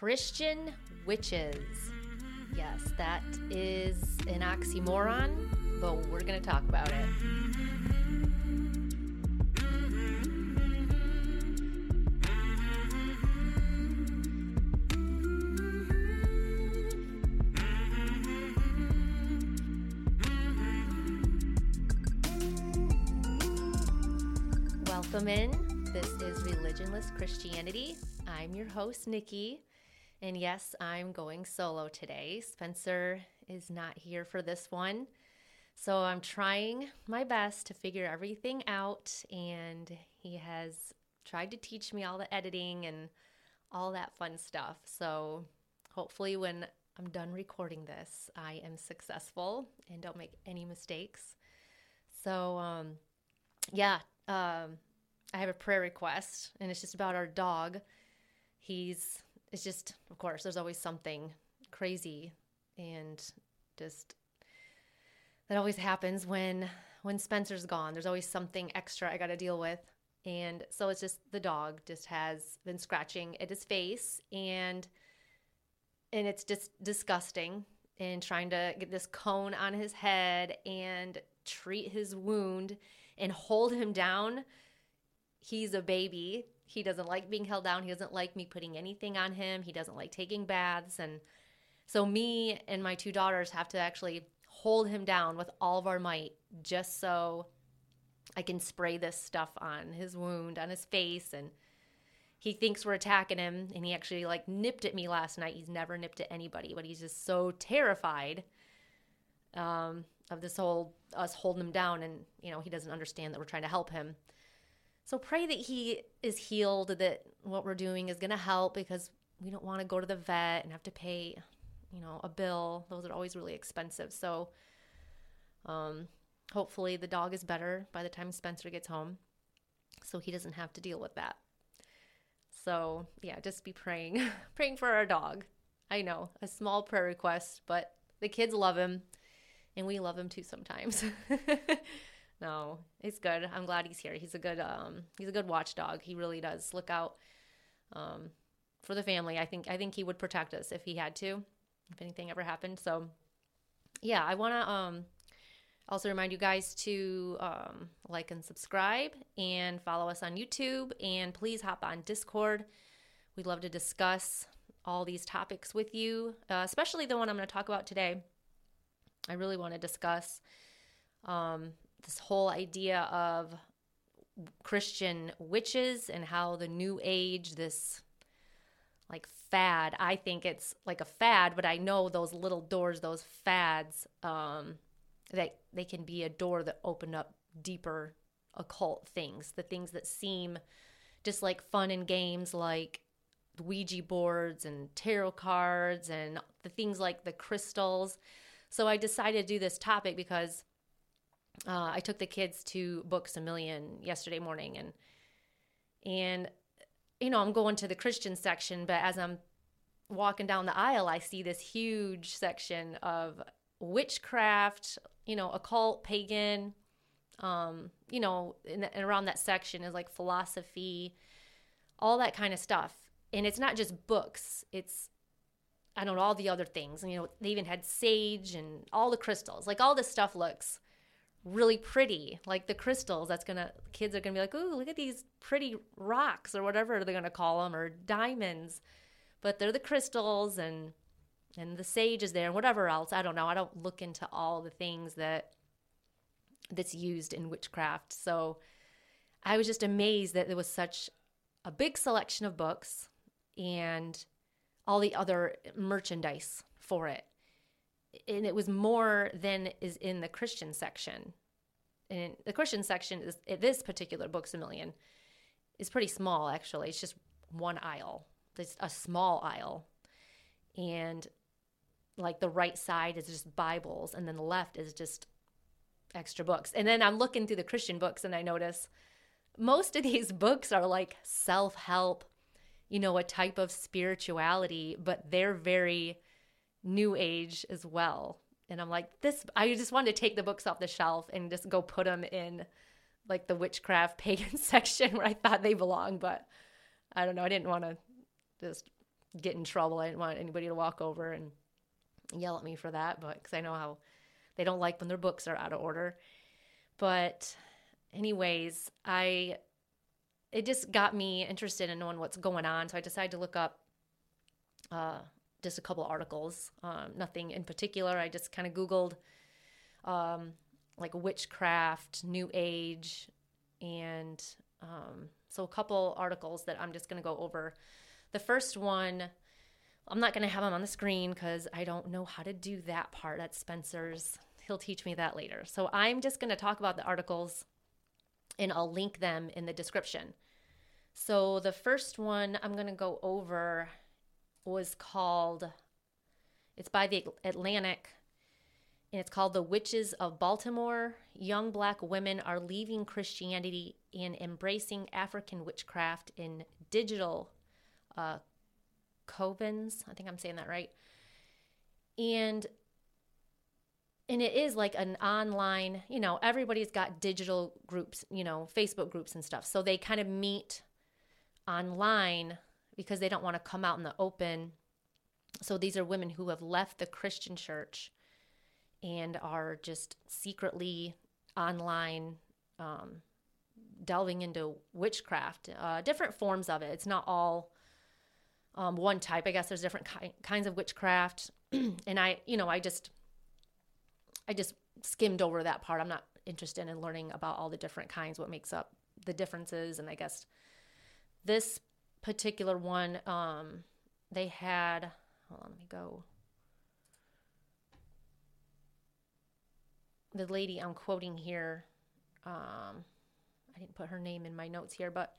Christian witches. Yes, that is an oxymoron, but we're going to talk about it. Welcome in. This is Religionless Christianity. I'm your host, Nikki. And yes, I'm going solo today. Spencer is not here for this one. So I'm trying my best to figure everything out. And he has tried to teach me all the editing and all that fun stuff. So hopefully, when I'm done recording this, I am successful and don't make any mistakes. So, um, yeah, um, I have a prayer request, and it's just about our dog. He's it's just, of course, there's always something crazy and just that always happens when when Spencer's gone. There's always something extra I got to deal with. And so it's just the dog just has been scratching at his face and and it's just disgusting and trying to get this cone on his head and treat his wound and hold him down. He's a baby he doesn't like being held down. He doesn't like me putting anything on him. He doesn't like taking baths. And so, me and my two daughters have to actually hold him down with all of our might just so I can spray this stuff on his wound, on his face. And he thinks we're attacking him. And he actually like nipped at me last night. He's never nipped at anybody, but he's just so terrified um, of this whole us holding him down. And, you know, he doesn't understand that we're trying to help him. So pray that he is healed, that what we're doing is going to help because we don't want to go to the vet and have to pay, you know, a bill. Those are always really expensive. So um, hopefully the dog is better by the time Spencer gets home so he doesn't have to deal with that. So, yeah, just be praying, praying for our dog. I know, a small prayer request, but the kids love him and we love him too sometimes. No, he's good. I'm glad he's here. He's a good um he's a good watchdog. He really does look out um for the family. I think I think he would protect us if he had to, if anything ever happened. So yeah, I want to um also remind you guys to um, like and subscribe and follow us on YouTube and please hop on Discord. We'd love to discuss all these topics with you, uh, especially the one I'm going to talk about today. I really want to discuss um, this whole idea of Christian witches and how the new age, this like fad, I think it's like a fad, but I know those little doors, those fads, um, that they can be a door that open up deeper occult things, the things that seem just like fun and games like Ouija boards and tarot cards and the things like the crystals. So I decided to do this topic because uh, I took the kids to Books a Million yesterday morning, and and you know I'm going to the Christian section, but as I'm walking down the aisle, I see this huge section of witchcraft, you know, occult, pagan. Um, you know, and, and around that section is like philosophy, all that kind of stuff. And it's not just books; it's I don't know all the other things. And you know, they even had sage and all the crystals. Like all this stuff looks really pretty, like the crystals. That's gonna kids are gonna be like, "Ooh, look at these pretty rocks," or whatever they're gonna call them, or diamonds. but they're the crystals and and the sage is there and whatever else. I don't know. I don't look into all the things that that's used in witchcraft. So I was just amazed that there was such a big selection of books and all the other merchandise for it. And it was more than is in the Christian section. And the Christian section is this particular books a million is pretty small actually. It's just one aisle. It's a small aisle. And like the right side is just Bibles and then the left is just extra books. And then I'm looking through the Christian books and I notice most of these books are like self help, you know, a type of spirituality, but they're very new age as well. And I'm like, this, I just wanted to take the books off the shelf and just go put them in like the witchcraft pagan section where I thought they belonged. But I don't know. I didn't want to just get in trouble. I didn't want anybody to walk over and yell at me for that, but because I know how they don't like when their books are out of order. But, anyways, I it just got me interested in knowing what's going on. So I decided to look up uh, just a couple articles, um, nothing in particular. I just kind of Googled um, like witchcraft, New Age, and um, so a couple articles that I'm just going to go over. The first one I'm not going to have them on the screen because I don't know how to do that part. That's Spencer's. He'll teach me that later. So I'm just going to talk about the articles and I'll link them in the description. So the first one I'm going to go over was called, it's by the Atlantic, and it's called The Witches of Baltimore. Young black women are leaving Christianity and embracing African witchcraft in digital uh, covens. I think I'm saying that right. And and it is like an online, you know, everybody's got digital groups, you know, Facebook groups and stuff. So they kind of meet online because they don't want to come out in the open. So these are women who have left the Christian church and are just secretly online um, delving into witchcraft, uh, different forms of it. It's not all um, one type. I guess there's different ki- kinds of witchcraft, and I, you know, I just, I just skimmed over that part. I'm not interested in learning about all the different kinds, what makes up the differences, and I guess this particular one, um, they had. Hold on, let me go. The lady I'm quoting here, um, I didn't put her name in my notes here, but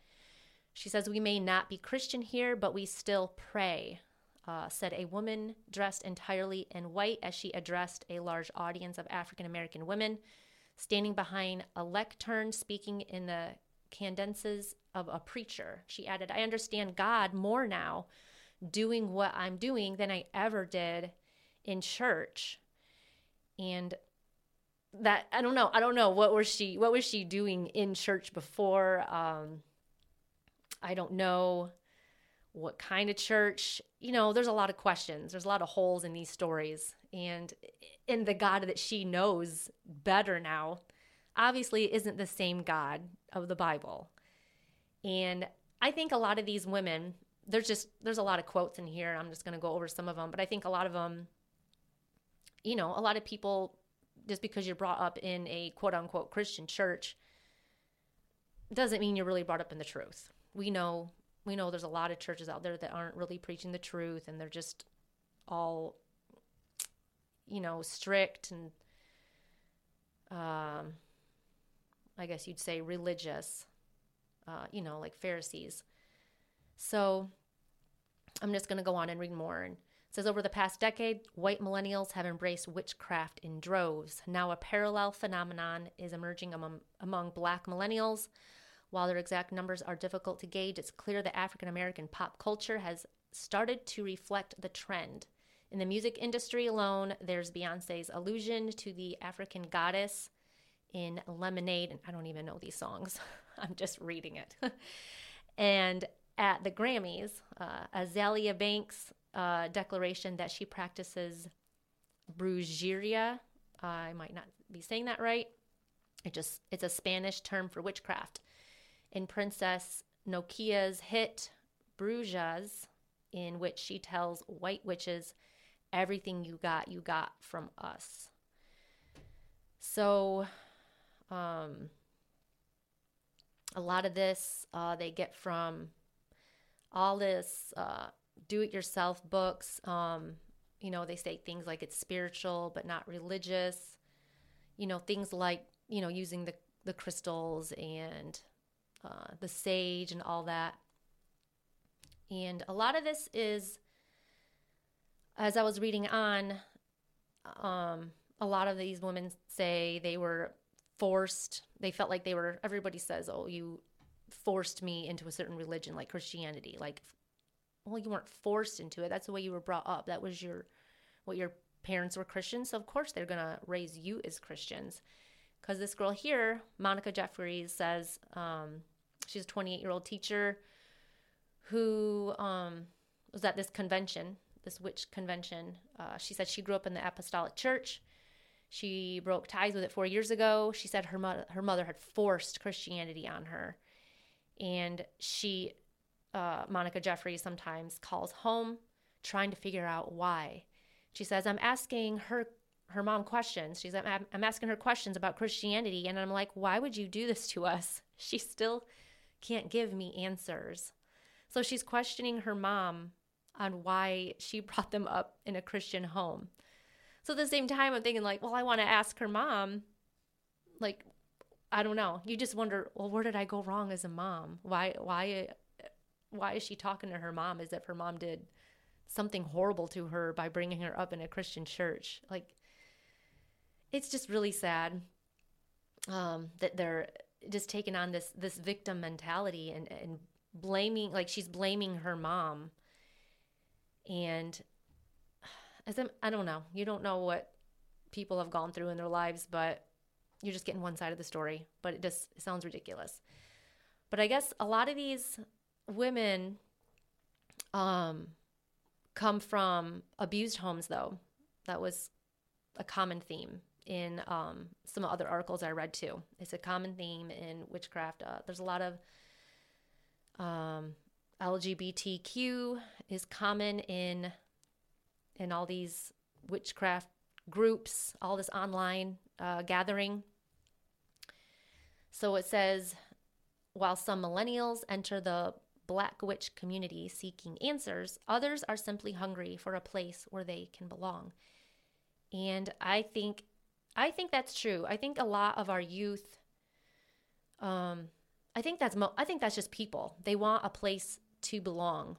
she says, We may not be Christian here, but we still pray, uh, said a woman dressed entirely in white as she addressed a large audience of African American women standing behind a lectern speaking in the cadences of a preacher. She added, I understand God more now doing what I'm doing than I ever did in church. And that I don't know. I don't know what was she what was she doing in church before um I don't know what kind of church. You know, there's a lot of questions. There's a lot of holes in these stories. And in the God that she knows better now, obviously isn't the same God of the Bible. And I think a lot of these women, there's just there's a lot of quotes in here. I'm just going to go over some of them, but I think a lot of them you know, a lot of people just because you're brought up in a quote unquote Christian church doesn't mean you're really brought up in the truth we know we know there's a lot of churches out there that aren't really preaching the truth and they're just all you know strict and um i guess you'd say religious uh you know like pharisees so i'm just going to go on and read more and says over the past decade, white millennials have embraced witchcraft in droves. Now, a parallel phenomenon is emerging among, among black millennials while their exact numbers are difficult to gauge, it's clear that African American pop culture has started to reflect the trend. In the music industry alone, there's Beyonce's allusion to the African goddess in Lemonade, and I don't even know these songs, I'm just reading it. and at the Grammys, uh, Azealia Banks' uh, declaration that she practices brujeria, I might not be saying that right. It just it's a Spanish term for witchcraft in Princess Nokia's hit Brujas, in which she tells white witches, Everything you got, you got from us. So, um, a lot of this uh, they get from all this uh, do it yourself books. Um, you know, they say things like it's spiritual but not religious. You know, things like, you know, using the, the crystals and uh, the sage and all that. And a lot of this is, as I was reading on, um, a lot of these women say they were forced, they felt like they were, everybody says, oh, you forced me into a certain religion like Christianity. Like, well, you weren't forced into it. That's the way you were brought up. That was your, what your parents were Christians. So, of course, they're going to raise you as Christians. Because this girl here, Monica Jeffries, says um, she's a 28 year old teacher who um, was at this convention, this witch convention. Uh, she said she grew up in the Apostolic Church. She broke ties with it four years ago. She said her mother, her mother had forced Christianity on her, and she, uh, Monica Jeffries, sometimes calls home trying to figure out why. She says, "I'm asking her her mom questions. She's I'm, I'm asking her questions about Christianity, and I'm like, why would you do this to us? She still can't give me answers." So she's questioning her mom on why she brought them up in a Christian home. So at the same time, I'm thinking, like, well, I want to ask her mom, like, I don't know. You just wonder, well, where did I go wrong as a mom? Why, why, why is she talking to her mom as if her mom did something horrible to her by bringing her up in a Christian church? Like, it's just really sad um, that they're just taking on this this victim mentality and and blaming like she's blaming her mom and as I'm, I don't know you don't know what people have gone through in their lives but you're just getting one side of the story but it just it sounds ridiculous but i guess a lot of these women um come from abused homes though that was a common theme in um, some other articles I read too. It's a common theme in witchcraft. Uh, there's a lot of um, LGBTQ is common in in all these witchcraft groups, all this online uh, gathering. So it says, while some millennials enter the Black witch community seeking answers, others are simply hungry for a place where they can belong. And I think, I think that's true. I think a lot of our youth, um, I think that's mo- I think that's just people. They want a place to belong.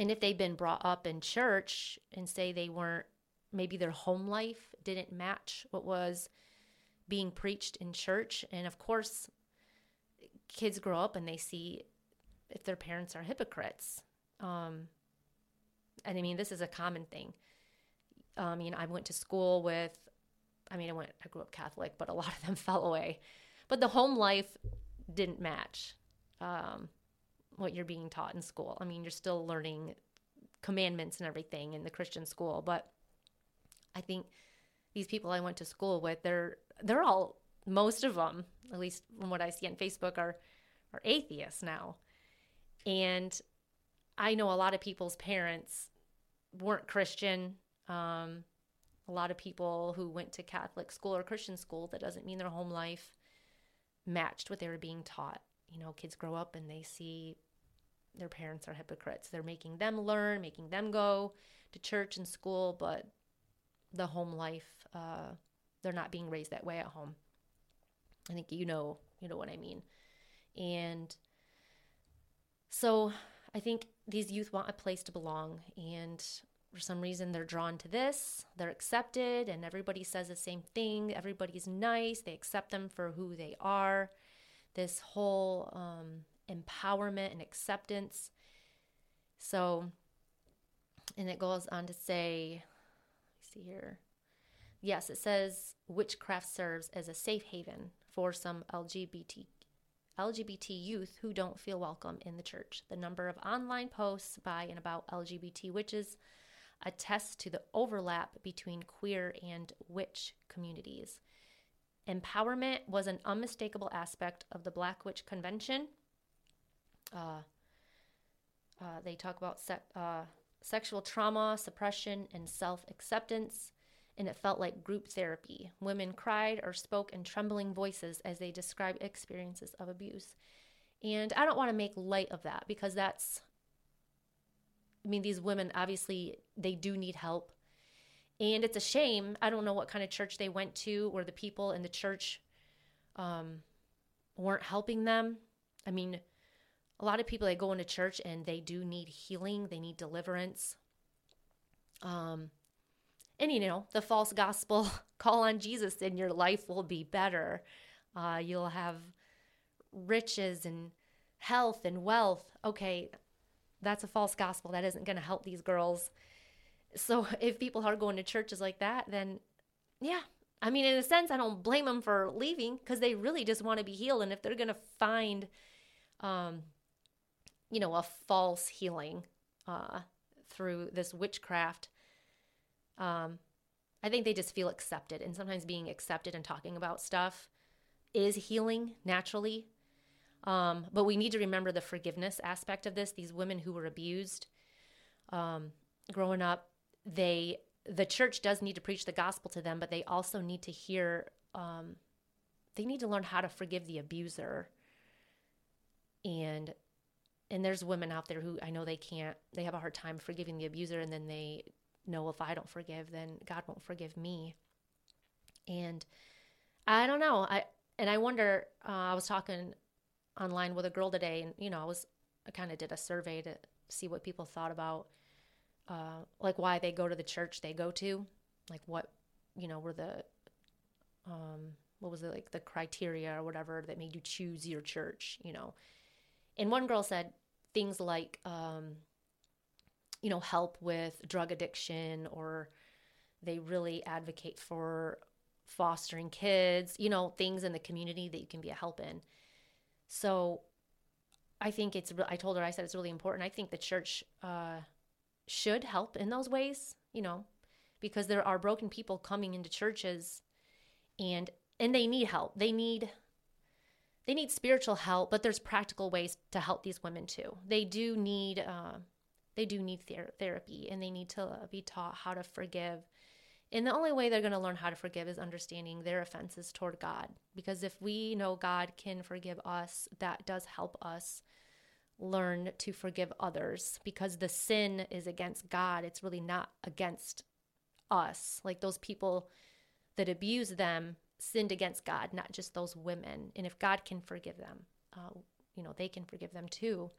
And if they've been brought up in church and say they weren't maybe their home life didn't match what was being preached in church and of course kids grow up and they see if their parents are hypocrites. Um, and I mean, this is a common thing. I mean, I went to school with, I mean, I went, I grew up Catholic, but a lot of them fell away. But the home life didn't match um, what you're being taught in school. I mean, you're still learning commandments and everything in the Christian school, but I think these people I went to school with, they're they're all most of them, at least from what I see on Facebook, are are atheists now, and I know a lot of people's parents weren't Christian. Um, a lot of people who went to Catholic school or Christian school, that doesn't mean their home life matched what they were being taught. You know, kids grow up and they see their parents are hypocrites. They're making them learn, making them go to church and school, but the home life, uh, they're not being raised that way at home. I think you know, you know what I mean. And so I think these youth want a place to belong, and for some reason they're drawn to this they're accepted and everybody says the same thing everybody's nice they accept them for who they are this whole um, empowerment and acceptance so and it goes on to say see here yes it says witchcraft serves as a safe haven for some lgbt LGBT youth who don't feel welcome in the church. The number of online posts by and about LGBT witches attests to the overlap between queer and witch communities. Empowerment was an unmistakable aspect of the Black Witch Convention. Uh, Uh, they talk about uh, sexual trauma, suppression, and self acceptance. And it felt like group therapy. Women cried or spoke in trembling voices as they described experiences of abuse. And I don't want to make light of that because that's, I mean, these women obviously they do need help. And it's a shame. I don't know what kind of church they went to where the people in the church um, weren't helping them. I mean, a lot of people that go into church and they do need healing, they need deliverance. Um, and you know, the false gospel call on Jesus and your life will be better. Uh, you'll have riches and health and wealth. Okay, that's a false gospel. That isn't going to help these girls. So if people are going to churches like that, then yeah, I mean, in a sense, I don't blame them for leaving because they really just want to be healed. And if they're going to find, um, you know, a false healing uh, through this witchcraft, um, I think they just feel accepted. And sometimes being accepted and talking about stuff is healing naturally. Um, but we need to remember the forgiveness aspect of this. These women who were abused um, growing up, they the church does need to preach the gospel to them, but they also need to hear. Um, they need to learn how to forgive the abuser. And and there's women out there who I know they can't. They have a hard time forgiving the abuser, and then they know if I don't forgive, then God won't forgive me. And I don't know. I and I wonder. Uh, I was talking online with a girl today, and you know, I was I kind of did a survey to see what people thought about uh, like why they go to the church they go to, like what you know were the um, what was it like the criteria or whatever that made you choose your church, you know. And one girl said things like, um, you know, help with drug addiction, or they really advocate for fostering kids, you know, things in the community that you can be a help in. So I think it's, I told her, I said it's really important. I think the church uh, should help in those ways, you know, because there are broken people coming into churches and and they need help. They need they need spiritual help, but there's practical ways to help these women too. They do need uh, they do need ther- therapy, and they need to be taught how to forgive. And the only way they're going to learn how to forgive is understanding their offenses toward God. Because if we know God can forgive us, that does help us learn to forgive others. Because the sin is against God, it's really not against us. Like those people that abuse them sinned against God, not just those women. And if God can forgive them, uh, you know, they can forgive them too.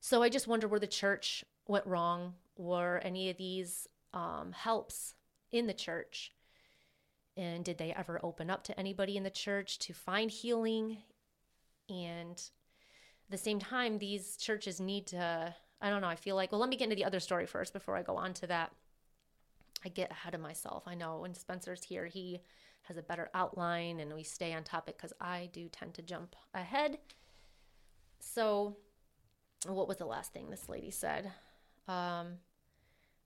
So I just wonder where the church went wrong. Were any of these um, helps in the church? And did they ever open up to anybody in the church to find healing? And at the same time, these churches need to, I don't know, I feel like, well, let me get into the other story first before I go on to that. I get ahead of myself. I know when Spencer's here, he has a better outline and we stay on topic because I do tend to jump ahead. So, what was the last thing this lady said? Um,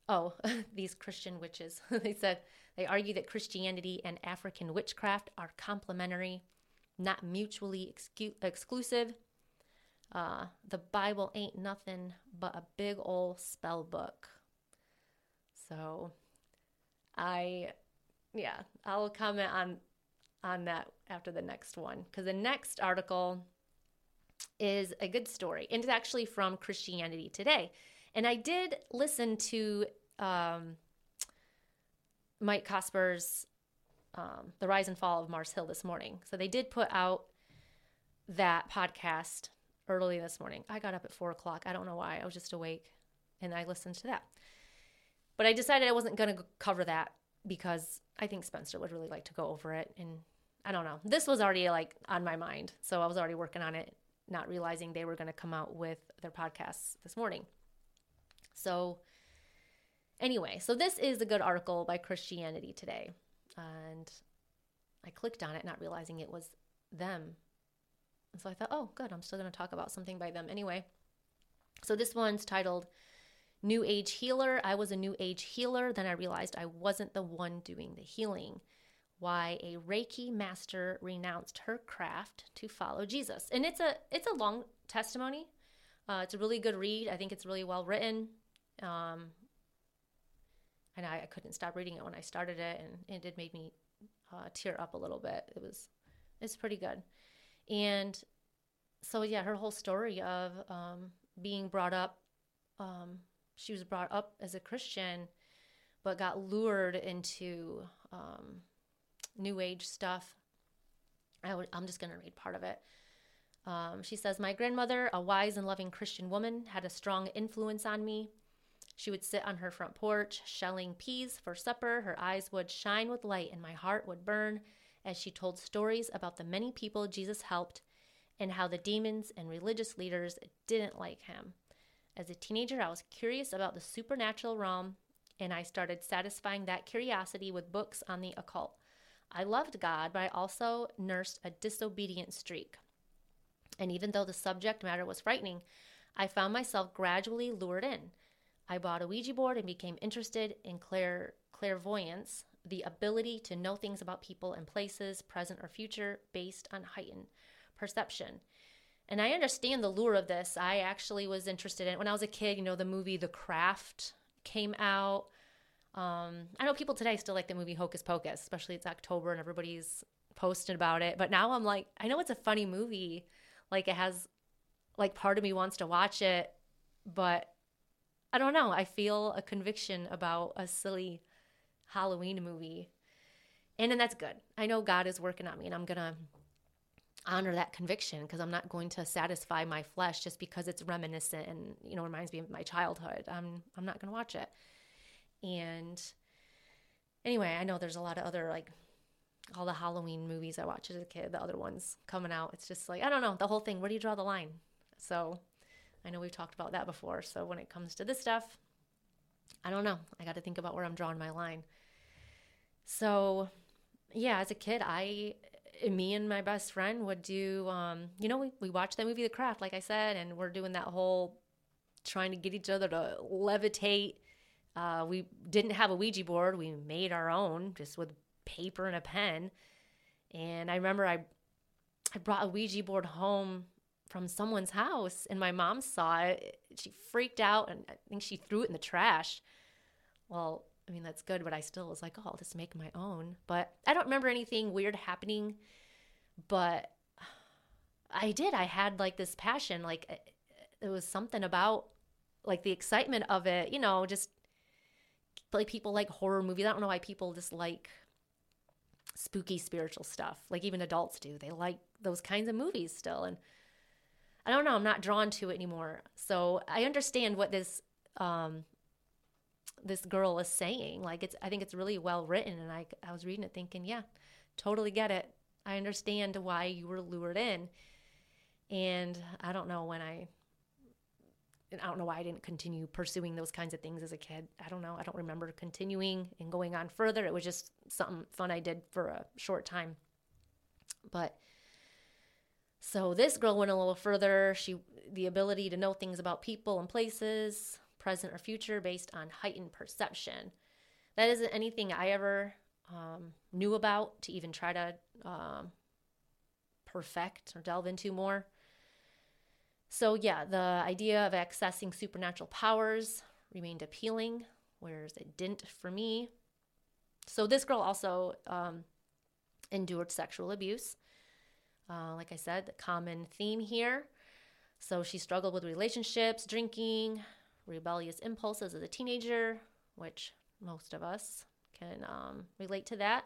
oh, these Christian witches. they said they argue that Christianity and African witchcraft are complementary, not mutually excu- exclusive. Uh, the Bible ain't nothing but a big old spell book. So, I, yeah, I'll comment on on that after the next one because the next article is a good story and it's actually from Christianity Today. And I did listen to um, Mike Cosper's um, The Rise and Fall of Mars Hill this morning. So they did put out that podcast early this morning. I got up at four o'clock. I don't know why. I was just awake and I listened to that. But I decided I wasn't going to cover that because I think Spencer would really like to go over it. And I don't know. This was already like on my mind. So I was already working on it, not realizing they were going to come out with their podcasts this morning. So, anyway, so this is a good article by Christianity Today. And I clicked on it, not realizing it was them. And so I thought, oh, good. I'm still going to talk about something by them anyway. So this one's titled New Age Healer. I was a New Age healer. Then I realized I wasn't the one doing the healing. Why a Reiki master renounced her craft to follow Jesus. And it's a it's a long testimony. Uh, it's a really good read. I think it's really well written. Um, and I, I, couldn't stop reading it when I started it, and it did make me uh, tear up a little bit. It was, it's pretty good. And so yeah, her whole story of um, being brought up, um, she was brought up as a Christian, but got lured into um, New Age stuff. i w- I'm just going to read part of it. Um, she says, My grandmother, a wise and loving Christian woman, had a strong influence on me. She would sit on her front porch, shelling peas for supper. Her eyes would shine with light, and my heart would burn as she told stories about the many people Jesus helped and how the demons and religious leaders didn't like him. As a teenager, I was curious about the supernatural realm, and I started satisfying that curiosity with books on the occult. I loved God, but I also nursed a disobedient streak. And even though the subject matter was frightening, I found myself gradually lured in. I bought a Ouija board and became interested in clair- clairvoyance, the ability to know things about people and places, present or future, based on heightened perception. And I understand the lure of this. I actually was interested in when I was a kid, you know, the movie The Craft came out. Um, I know people today still like the movie Hocus Pocus, especially it's October and everybody's posting about it. But now I'm like, I know it's a funny movie. Like it has, like, part of me wants to watch it, but I don't know. I feel a conviction about a silly Halloween movie. And then that's good. I know God is working on me and I'm going to honor that conviction because I'm not going to satisfy my flesh just because it's reminiscent and you know reminds me of my childhood. I'm I'm not going to watch it. And anyway, I know there's a lot of other like all the Halloween movies I watched as a kid, the other ones coming out. It's just like I don't know, the whole thing, where do you draw the line? So I know we've talked about that before. So when it comes to this stuff, I don't know. I got to think about where I'm drawing my line. So, yeah, as a kid, I, me and my best friend would do, um, you know, we, we watched that movie, The Craft, like I said, and we're doing that whole trying to get each other to levitate. Uh, we didn't have a Ouija board. We made our own just with paper and a pen. And I remember I, I brought a Ouija board home from someone's house and my mom saw it. She freaked out and I think she threw it in the trash. Well, I mean, that's good, but I still was like, oh, I'll just make my own. But I don't remember anything weird happening, but I did. I had like this passion. Like, it was something about like the excitement of it, you know, just like people like horror movies. I don't know why people just like spooky spiritual stuff. Like even adults do. They like those kinds of movies still. And I don't know, I'm not drawn to it anymore. So I understand what this um this girl is saying. Like it's I think it's really well written and I I was reading it thinking, yeah, totally get it. I understand why you were lured in. And I don't know when I I don't know why I didn't continue pursuing those kinds of things as a kid. I don't know. I don't remember continuing and going on further. It was just something fun I did for a short time. But so this girl went a little further. She the ability to know things about people and places, present or future, based on heightened perception. That isn't anything I ever um, knew about to even try to um, perfect or delve into more. So yeah, the idea of accessing supernatural powers remained appealing, whereas it didn't for me. So this girl also um, endured sexual abuse. Uh, like I said, the common theme here. So she struggled with relationships, drinking, rebellious impulses as a teenager, which most of us can um, relate to that.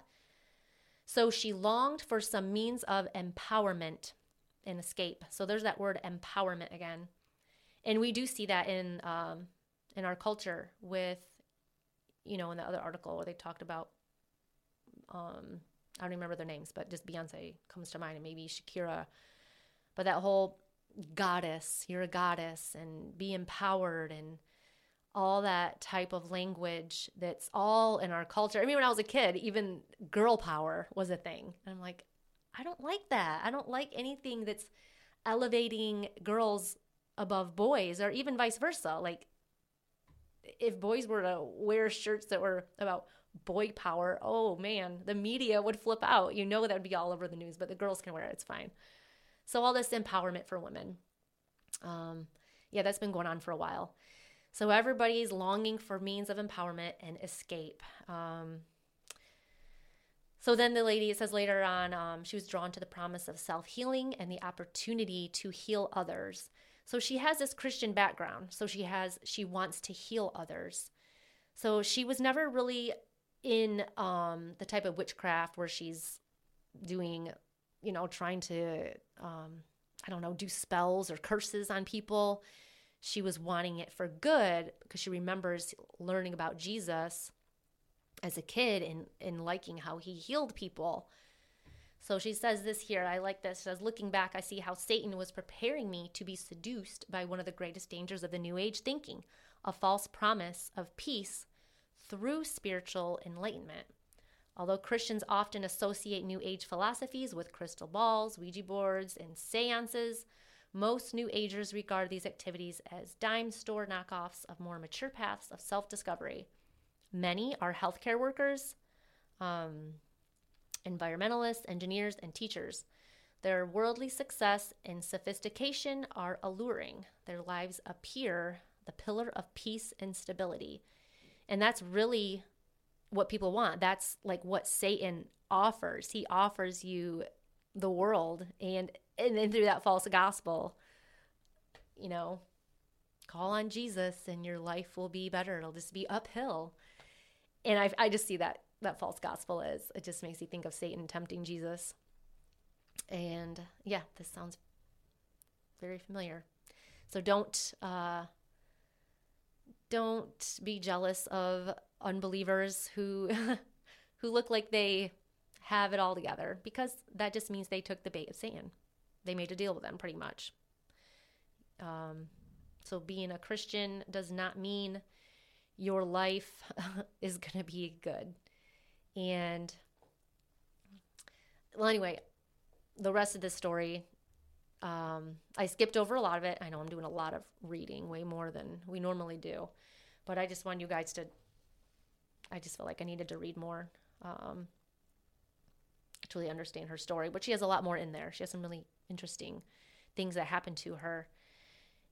So she longed for some means of empowerment and escape. So there's that word empowerment again, and we do see that in um, in our culture with, you know, in the other article where they talked about um, I don't remember their names, but just Beyonce comes to mind, and maybe Shakira. But that whole goddess, you're a goddess, and be empowered, and all that type of language that's all in our culture. I mean, when I was a kid, even girl power was a thing. And I'm like, I don't like that. I don't like anything that's elevating girls above boys, or even vice versa. Like, if boys were to wear shirts that were about boy power, oh man, the media would flip out. You know that would be all over the news, but the girls can wear it. It's fine. So all this empowerment for women. Um, yeah, that's been going on for a while. So everybody's longing for means of empowerment and escape. Um, so then the lady, says later on, um, she was drawn to the promise of self healing and the opportunity to heal others. So she has this Christian background. So she has, she wants to heal others. So she was never really in um, the type of witchcraft where she's doing, you know, trying to, um, I don't know, do spells or curses on people. She was wanting it for good because she remembers learning about Jesus as a kid and, and liking how he healed people. So she says this here. I like this. She says, Looking back, I see how Satan was preparing me to be seduced by one of the greatest dangers of the New Age thinking a false promise of peace through spiritual enlightenment. Although Christians often associate New Age philosophies with crystal balls, Ouija boards, and seances, most New Agers regard these activities as dime store knockoffs of more mature paths of self discovery. Many are healthcare workers, um, environmentalists, engineers, and teachers. Their worldly success and sophistication are alluring. Their lives appear the pillar of peace and stability. And that's really what people want. That's like what Satan offers. He offers you the world and and then through that false gospel, you know, call on Jesus and your life will be better. It'll just be uphill and I, I just see that that false gospel is it just makes you think of Satan tempting Jesus. And yeah, this sounds very familiar. So don't uh, don't be jealous of unbelievers who who look like they have it all together because that just means they took the bait of Satan. They made a deal with them pretty much. Um, so being a Christian does not mean your life is going to be good. And well, anyway, the rest of the story, um, I skipped over a lot of it. I know I'm doing a lot of reading, way more than we normally do, but I just want you guys to. I just felt like I needed to read more um, to really understand her story. But she has a lot more in there. She has some really interesting things that happened to her.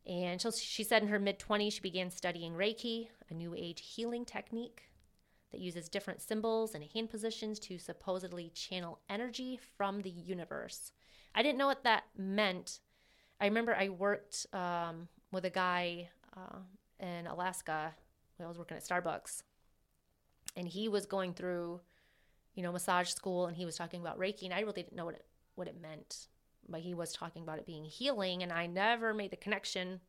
And so she said in her mid 20s, she began studying Reiki, a new age healing technique that uses different symbols and hand positions to supposedly channel energy from the universe. I didn't know what that meant. I remember I worked um, with a guy uh, in Alaska when I was working at Starbucks, and he was going through, you know, massage school, and he was talking about Reiki, and I really didn't know what it what it meant but he was talking about it being healing and i never made the connection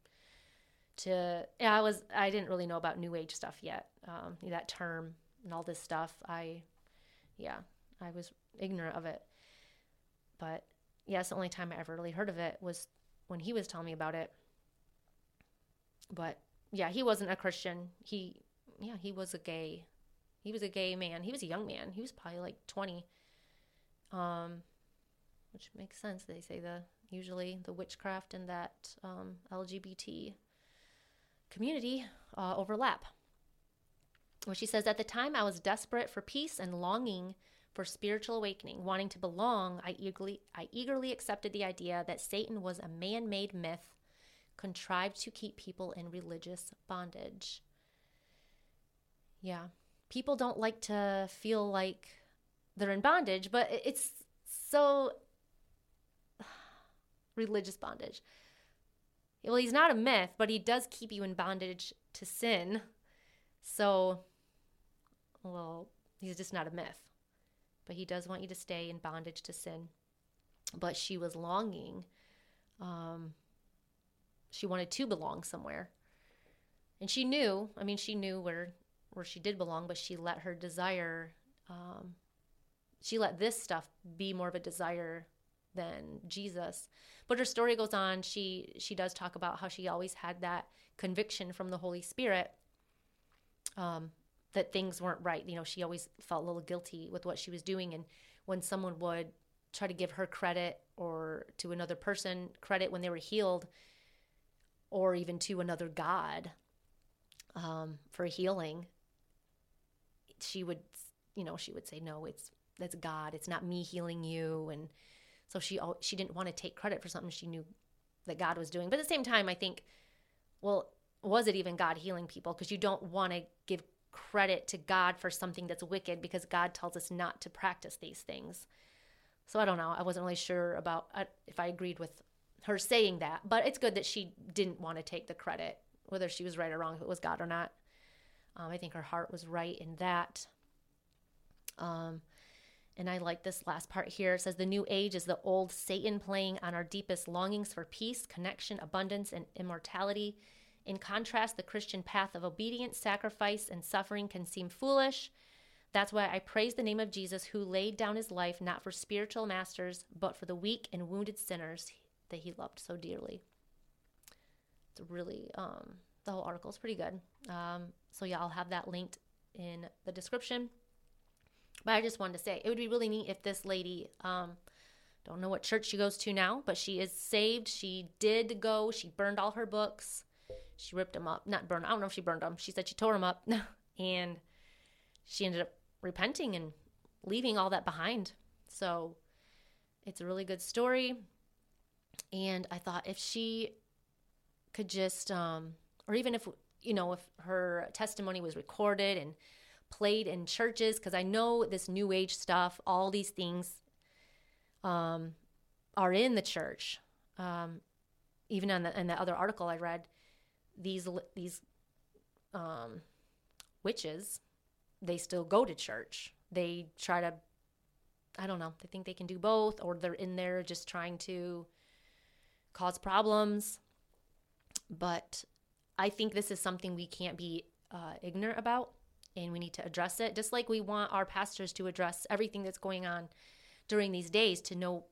to i was i didn't really know about new age stuff yet um, that term and all this stuff. I yeah i was ignorant of it. But yeah the only time i ever really heard of it was when he was telling me about it. But yeah he wasn't a christian. He yeah he was a gay he was a gay man he was a young man he was probably like 20 um which makes sense. They say the usually the witchcraft and that um, LGBT community uh, overlap. Well, she says, At the time, I was desperate for peace and longing for spiritual awakening. Wanting to belong, I eagerly, I eagerly accepted the idea that Satan was a man made myth contrived to keep people in religious bondage. Yeah. People don't like to feel like they're in bondage, but it's so religious bondage. Well, he's not a myth, but he does keep you in bondage to sin. So, well, he's just not a myth. But he does want you to stay in bondage to sin. But she was longing. Um, she wanted to belong somewhere. And she knew, I mean, she knew where where she did belong, but she let her desire, um, she let this stuff be more of a desire than Jesus. But her story goes on. She she does talk about how she always had that conviction from the Holy Spirit um, that things weren't right. You know, she always felt a little guilty with what she was doing, and when someone would try to give her credit or to another person credit when they were healed, or even to another god um, for healing, she would, you know, she would say, "No, it's that's God. It's not me healing you," and so she she didn't want to take credit for something she knew that God was doing. But at the same time, I think well, was it even God healing people? Because you don't want to give credit to God for something that's wicked because God tells us not to practice these things. So I don't know. I wasn't really sure about uh, if I agreed with her saying that, but it's good that she didn't want to take the credit, whether she was right or wrong, if it was God or not. Um, I think her heart was right in that. Um, and I like this last part here. It says, The new age is the old Satan playing on our deepest longings for peace, connection, abundance, and immortality. In contrast, the Christian path of obedience, sacrifice, and suffering can seem foolish. That's why I praise the name of Jesus, who laid down his life not for spiritual masters, but for the weak and wounded sinners that he loved so dearly. It's really, um, the whole article is pretty good. Um, so, yeah, I'll have that linked in the description. But I just wanted to say it would be really neat if this lady, um, don't know what church she goes to now, but she is saved. She did go. She burned all her books. She ripped them up. Not burned. I don't know if she burned them. She said she tore them up, and she ended up repenting and leaving all that behind. So it's a really good story. And I thought if she could just, um, or even if you know, if her testimony was recorded and played in churches because I know this new age stuff, all these things um, are in the church. Um, even in the, in the other article I read, these these um, witches, they still go to church. They try to, I don't know, they think they can do both, or they're in there just trying to cause problems. But I think this is something we can't be uh, ignorant about and we need to address it just like we want our pastors to address everything that's going on during these days to know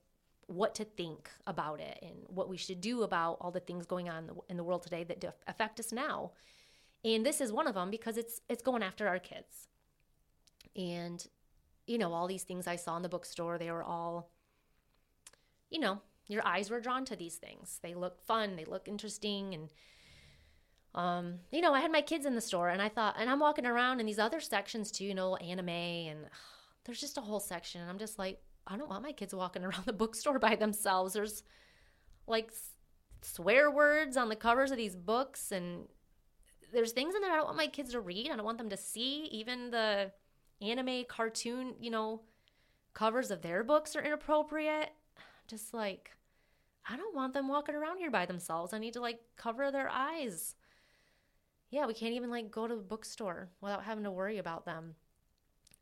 what to think about it and what we should do about all the things going on in the world today that affect us now. And this is one of them because it's it's going after our kids. And you know all these things i saw in the bookstore they were all you know your eyes were drawn to these things. They look fun they look interesting and um, you know, I had my kids in the store and I thought, and I'm walking around in these other sections too, you know, anime and there's just a whole section. And I'm just like, I don't want my kids walking around the bookstore by themselves. There's like swear words on the covers of these books and there's things in there I don't want my kids to read. I don't want them to see. Even the anime cartoon, you know, covers of their books are inappropriate. Just like, I don't want them walking around here by themselves. I need to like cover their eyes yeah, we can't even like go to the bookstore without having to worry about them.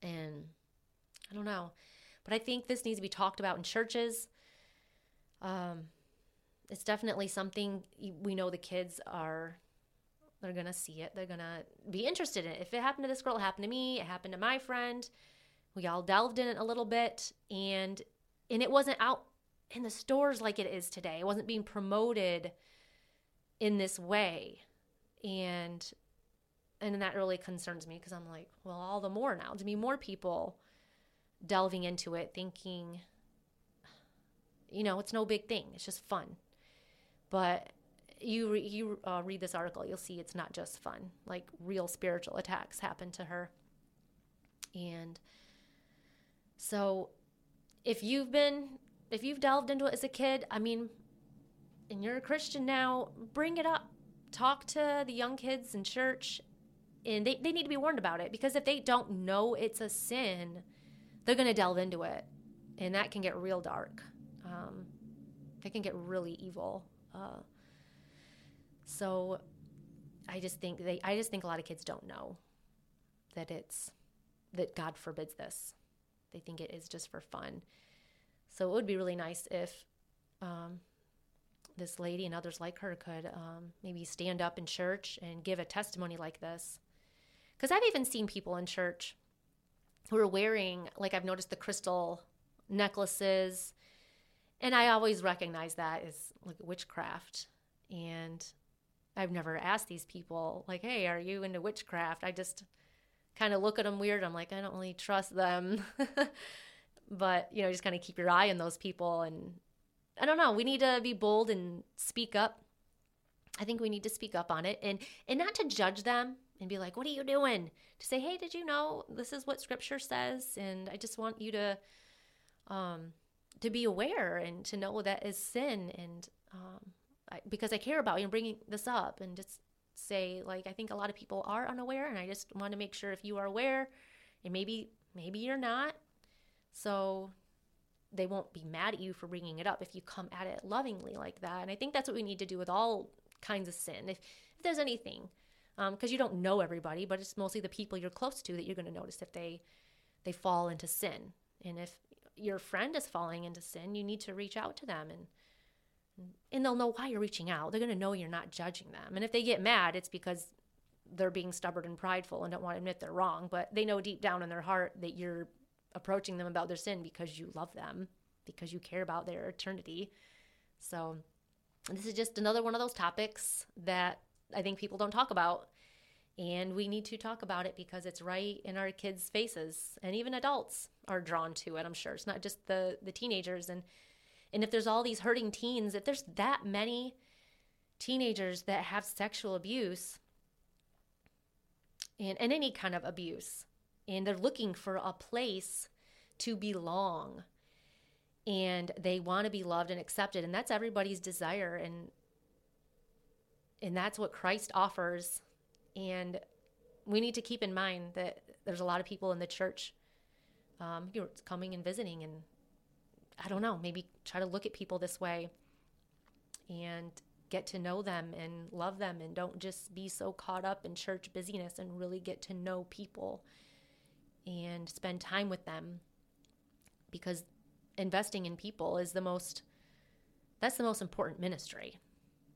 And I don't know. But I think this needs to be talked about in churches. Um, it's definitely something we know the kids are they're gonna see it. They're gonna be interested in it. If it happened to this girl it happened to me. It happened to my friend. We all delved in it a little bit. And and it wasn't out in the stores like it is today. It wasn't being promoted in this way and and that really concerns me because I'm like, well, all the more now to be more people delving into it, thinking, you know, it's no big thing. It's just fun. But you you uh, read this article, you'll see it's not just fun. Like real spiritual attacks happen to her, and so if you've been if you've delved into it as a kid, I mean, and you're a Christian now, bring it up talk to the young kids in church and they, they need to be warned about it because if they don't know it's a sin they're going to delve into it and that can get real dark. Um, it can get really evil. Uh, so i just think they i just think a lot of kids don't know that it's that god forbids this. They think it is just for fun. So it would be really nice if um, this lady and others like her could um, maybe stand up in church and give a testimony like this. Because I've even seen people in church who are wearing, like, I've noticed the crystal necklaces, and I always recognize that as like witchcraft. And I've never asked these people, like, hey, are you into witchcraft? I just kind of look at them weird. I'm like, I don't really trust them. but, you know, just kind of keep your eye on those people and I don't know. We need to be bold and speak up. I think we need to speak up on it and and not to judge them and be like, "What are you doing?" To say, "Hey, did you know this is what scripture says?" And I just want you to um to be aware and to know that is sin and um because I care about you and bringing this up and just say like I think a lot of people are unaware and I just want to make sure if you are aware and maybe maybe you're not so they won't be mad at you for bringing it up if you come at it lovingly like that and I think that's what we need to do with all kinds of sin if, if there's anything because um, you don't know everybody but it's mostly the people you're close to that you're going to notice if they they fall into sin and if your friend is falling into sin you need to reach out to them and and they'll know why you're reaching out. They're going to know you're not judging them. And if they get mad, it's because they're being stubborn and prideful and don't want to admit they're wrong, but they know deep down in their heart that you're approaching them about their sin because you love them, because you care about their eternity. So, this is just another one of those topics that I think people don't talk about. And we need to talk about it because it's right in our kids' faces. And even adults are drawn to it, I'm sure. It's not just the, the teenagers. And and if there's all these hurting teens, if there's that many teenagers that have sexual abuse and, and any kind of abuse, and they're looking for a place to belong. And they want to be loved and accepted and that's everybody's desire and and that's what Christ offers. And we need to keep in mind that there's a lot of people in the church um, you know, coming and visiting and I don't know, maybe try to look at people this way and get to know them and love them and don't just be so caught up in church busyness and really get to know people and spend time with them because investing in people is the most that's the most important ministry.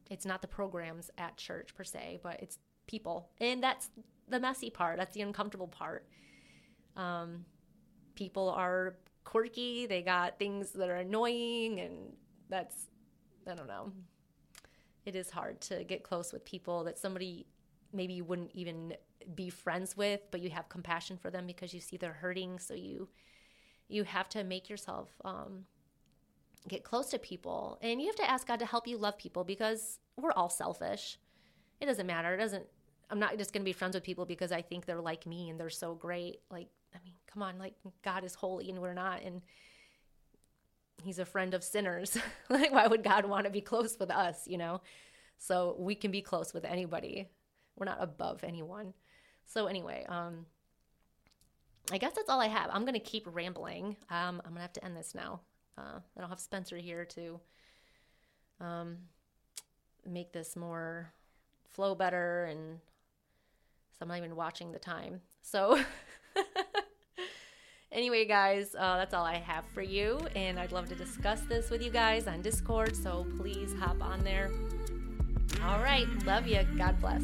It's not the programs at church per se, but it's people. And that's the messy part. That's the uncomfortable part. Um, people are quirky, they got things that are annoying, and that's, I don't know. It is hard to get close with people that somebody maybe you wouldn't even be friends with, but you have compassion for them because you see they're hurting. So you, you have to make yourself um, get close to people, and you have to ask God to help you love people because we're all selfish. It doesn't matter. It doesn't. I'm not just going to be friends with people because I think they're like me and they're so great. Like I mean, come on, like God is holy and we're not. And he's a friend of sinners. like, why would God want to be close with us, you know? So we can be close with anybody. We're not above anyone. So, anyway, um, I guess that's all I have. I'm to keep rambling. Um, I'm to have to end this now. Uh, I don't have Spencer here to um, make this more flow better. And so I'm not even watching the time. So, Anyway, guys, uh, that's all I have for you. And I'd love to discuss this with you guys on Discord. So please hop on there. All right. Love you. God bless.